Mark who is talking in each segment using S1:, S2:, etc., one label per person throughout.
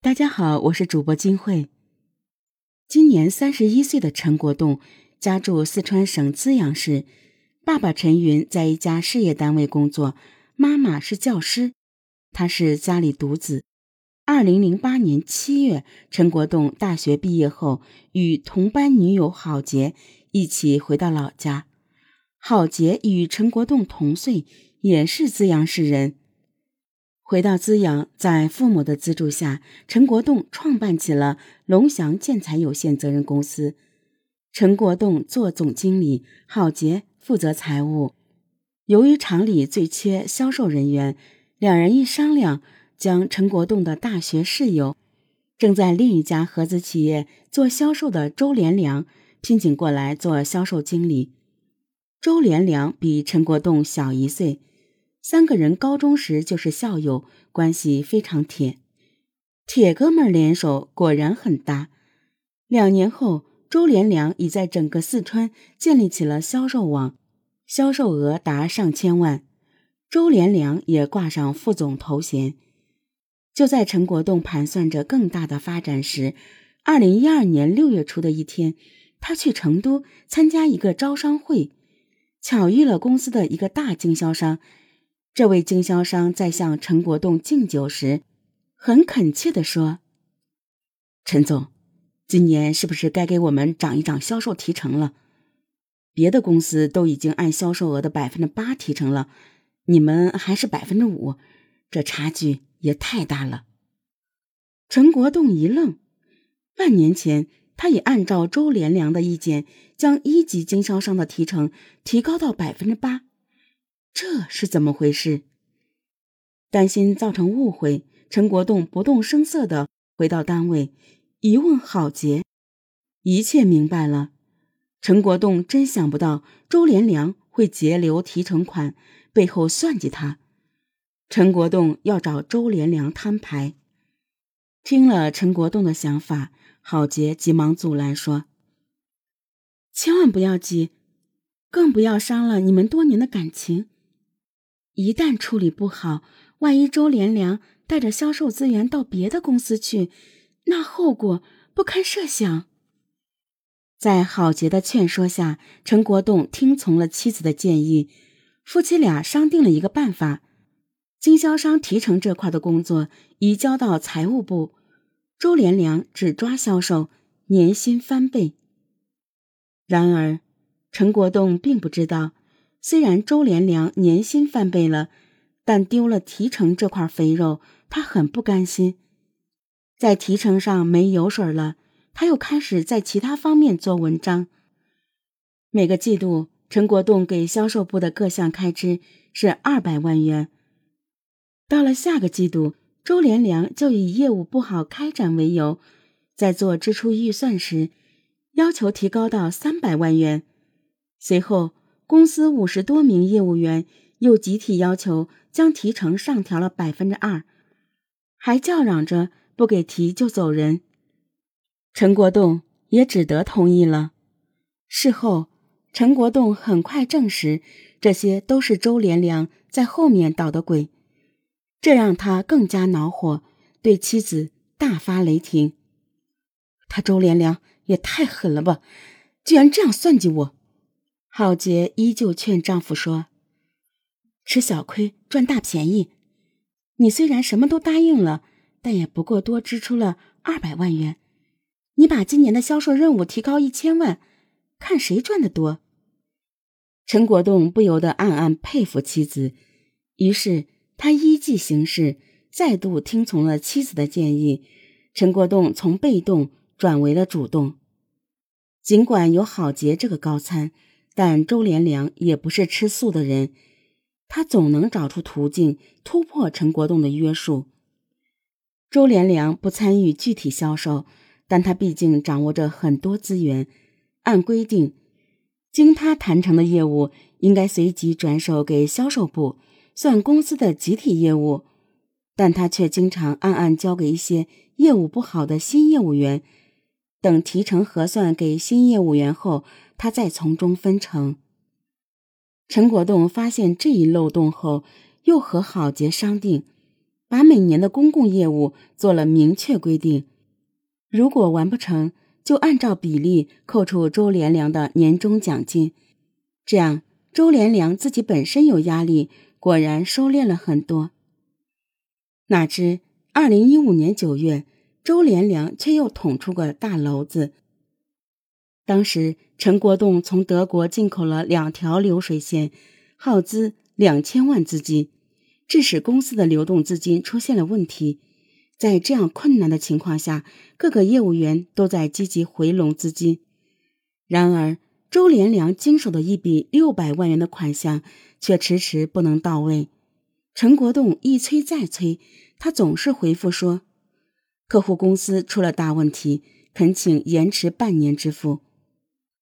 S1: 大家好，我是主播金慧。今年三十一岁的陈国栋，家住四川省资阳市，爸爸陈云在一家事业单位工作，妈妈是教师，他是家里独子。二零零八年七月，陈国栋大学毕业后，与同班女友郝杰一起回到老家。郝杰与陈国栋同岁，也是资阳市人。回到资阳，在父母的资助下，陈国栋创办起了龙翔建材有限责任公司。陈国栋做总经理，郝杰负责财务。由于厂里最缺销售人员，两人一商量，将陈国栋的大学室友，正在另一家合资企业做销售的周连良聘请过来做销售经理。周连良比陈国栋小一岁。三个人高中时就是校友，关系非常铁。铁哥们联手果然很搭。两年后，周连良已在整个四川建立起了销售网，销售额达上千万。周连良也挂上副总头衔。就在陈国栋盘算着更大的发展时，二零一二年六月初的一天，他去成都参加一个招商会，巧遇了公司的一个大经销商。这位经销商在向陈国栋敬酒时，很恳切地说：“陈总，今年是不是该给我们涨一涨销售提成了？别的公司都已经按销售额的百分之八提成了，你们还是百分之五，这差距也太大了。”陈国栋一愣，半年前他已按照周连良的意见，将一级经销商的提成提高到百分之八。这是怎么回事？担心造成误会，陈国栋不动声色的回到单位，一问郝杰，一切明白了。陈国栋真想不到周连良会截留提成款，背后算计他。陈国栋要找周连良摊牌。听了陈国栋的想法，郝杰急忙阻拦说：“千万不要急，更不要伤了你们多年的感情。”一旦处理不好，万一周连良带着销售资源到别的公司去，那后果不堪设想。在郝杰的劝说下，陈国栋听从了妻子的建议，夫妻俩商定了一个办法：经销商提成这块的工作移交到财务部，周连良只抓销售，年薪翻倍。然而，陈国栋并不知道。虽然周连良年薪翻倍了，但丢了提成这块肥肉，他很不甘心。在提成上没油水了，他又开始在其他方面做文章。每个季度，陈国栋给销售部的各项开支是二百万元。到了下个季度，周连良就以业务不好开展为由，在做支出预算时，要求提高到三百万元。随后。公司五十多名业务员又集体要求将提成上调了百分之二，还叫嚷着不给提就走人。陈国栋也只得同意了。事后，陈国栋很快证实这些都是周连良在后面捣的鬼，这让他更加恼火，对妻子大发雷霆：“他周连良也太狠了吧，居然这样算计我！”郝杰依旧劝丈夫说：“吃小亏赚大便宜，你虽然什么都答应了，但也不过多支出了二百万元。你把今年的销售任务提高一千万，看谁赚得多。”陈国栋不由得暗暗佩服妻子，于是他依计行事，再度听从了妻子的建议。陈国栋从被动转为了主动，尽管有郝杰这个高参。但周连良也不是吃素的人，他总能找出途径突破陈国栋的约束。周连良不参与具体销售，但他毕竟掌握着很多资源。按规定，经他谈成的业务应该随即转手给销售部，算公司的集体业务，但他却经常暗暗交给一些业务不好的新业务员。等提成核算给新业务员后，他再从中分成。陈国栋发现这一漏洞后，又和郝杰商定，把每年的公共业务做了明确规定，如果完不成，就按照比例扣除周连良的年终奖金。这样，周连良自己本身有压力，果然收敛了很多。哪知，二零一五年九月，周连良却又捅出个大娄子。当时，陈国栋从德国进口了两条流水线，耗资两千万资金。致使公司的流动资金出现了问题，在这样困难的情况下，各个业务员都在积极回笼资金。然而，周连良经手的一笔六百万元的款项却迟迟不能到位。陈国栋一催再催，他总是回复说：“客户公司出了大问题，恳请延迟半年支付。”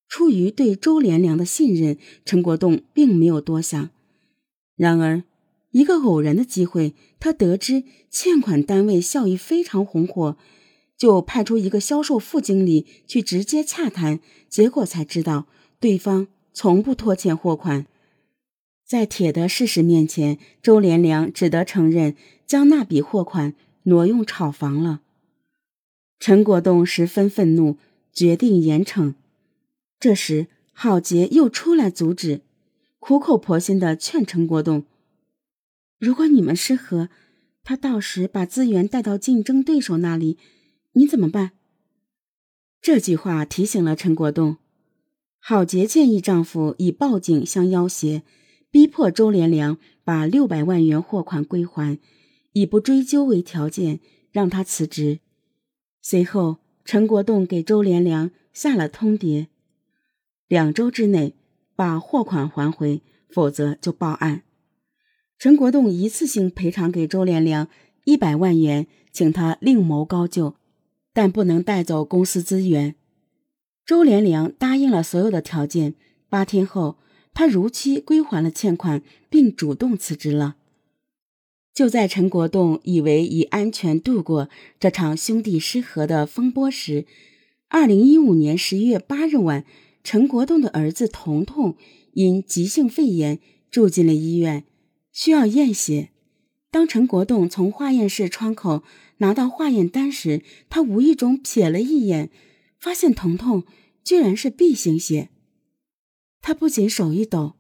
S1: 出于对周连良的信任，陈国栋并没有多想。然而，一个偶然的机会，他得知欠款单位效益非常红火，就派出一个销售副经理去直接洽谈。结果才知道，对方从不拖欠货款。在铁的事实面前，周连良只得承认将那笔货款挪用炒房了。陈国栋十分愤怒，决定严惩。这时，郝杰又出来阻止，苦口婆心的劝陈国栋。如果你们失和，他到时把资源带到竞争对手那里，你怎么办？这句话提醒了陈国栋。郝杰建议丈夫以报警相要挟，逼迫周连良把六百万元货款归还，以不追究为条件，让他辞职。随后，陈国栋给周连良下了通牒：两周之内把货款还回，否则就报案。陈国栋一次性赔偿给周连良一百万元，请他另谋高就，但不能带走公司资源。周连良答应了所有的条件。八天后，他如期归还了欠款，并主动辞职了。就在陈国栋以为已安全度过这场兄弟失和的风波时，二零一五年十一月八日晚，陈国栋的儿子彤彤因急性肺炎住进了医院。需要验血。当陈国栋从化验室窗口拿到化验单时，他无意中瞥了一眼，发现彤彤居然是 B 型血。他不仅手一抖，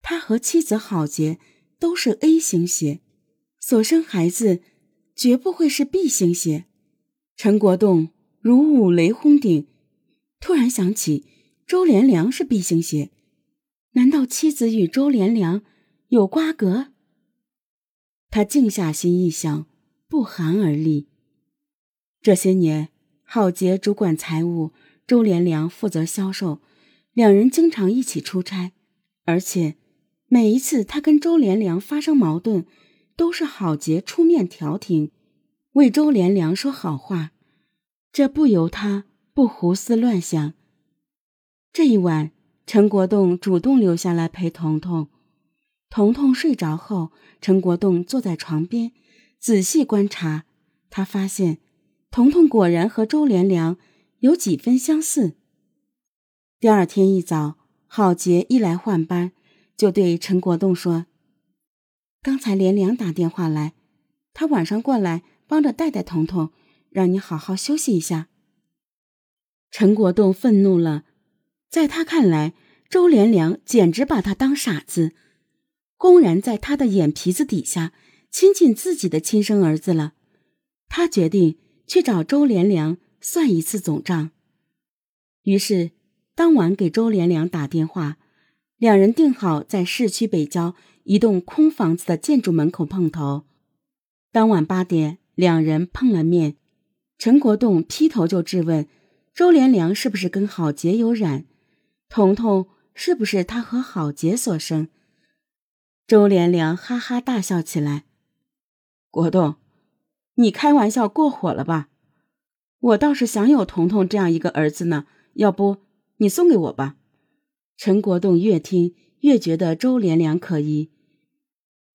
S1: 他和妻子郝杰都是 A 型血，所生孩子绝不会是 B 型血。陈国栋如五雷轰顶，突然想起周连良是 B 型血，难道妻子与周连良？有瓜葛，他静下心一想，不寒而栗。这些年，郝杰主管财务，周连良负责销售，两人经常一起出差，而且每一次他跟周连良发生矛盾，都是郝杰出面调停，为周连良说好话，这不由他不胡思乱想。这一晚，陈国栋主动留下来陪彤彤。彤彤睡着后，陈国栋坐在床边，仔细观察。他发现，彤彤果然和周连良有几分相似。第二天一早，郝杰一来换班，就对陈国栋说：“刚才连良打电话来，他晚上过来帮着带带彤彤，让你好好休息一下。”陈国栋愤怒了，在他看来，周连良简直把他当傻子。公然在他的眼皮子底下亲近自己的亲生儿子了，他决定去找周连良算一次总账。于是当晚给周连良打电话，两人定好在市区北郊一栋空房子的建筑门口碰头。当晚八点，两人碰了面。陈国栋劈头就质问：周连良是不是跟郝杰有染？彤彤是不是他和郝杰所生？周连良哈哈大笑起来：“国栋，你开玩笑过火了吧？我倒是想有彤彤这样一个儿子呢。要不你送给我吧？”陈国栋越听越觉得周连良可疑，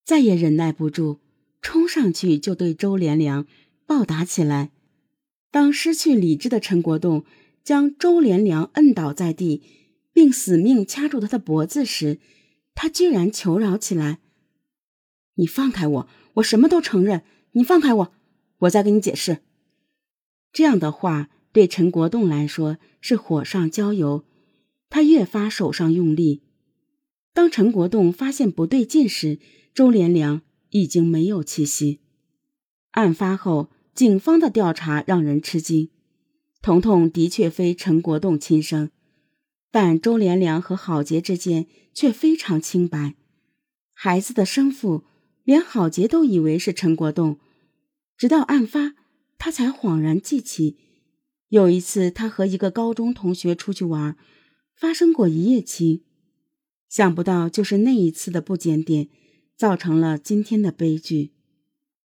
S1: 再也忍耐不住，冲上去就对周连良暴打起来。当失去理智的陈国栋将周连良摁倒在地，并死命掐住他的脖子时，他居然求饶起来：“你放开我，我什么都承认，你放开我，我再跟你解释。”这样的话对陈国栋来说是火上浇油，他越发手上用力。当陈国栋发现不对劲时，周连良已经没有气息。案发后，警方的调查让人吃惊。彤彤的确非陈国栋亲生，但周连良和郝杰之间却非常清白。孩子的生父连郝杰都以为是陈国栋，直到案发，他才恍然记起，有一次他和一个高中同学出去玩，发生过一夜情。想不到，就是那一次的不检点，造成了今天的悲剧。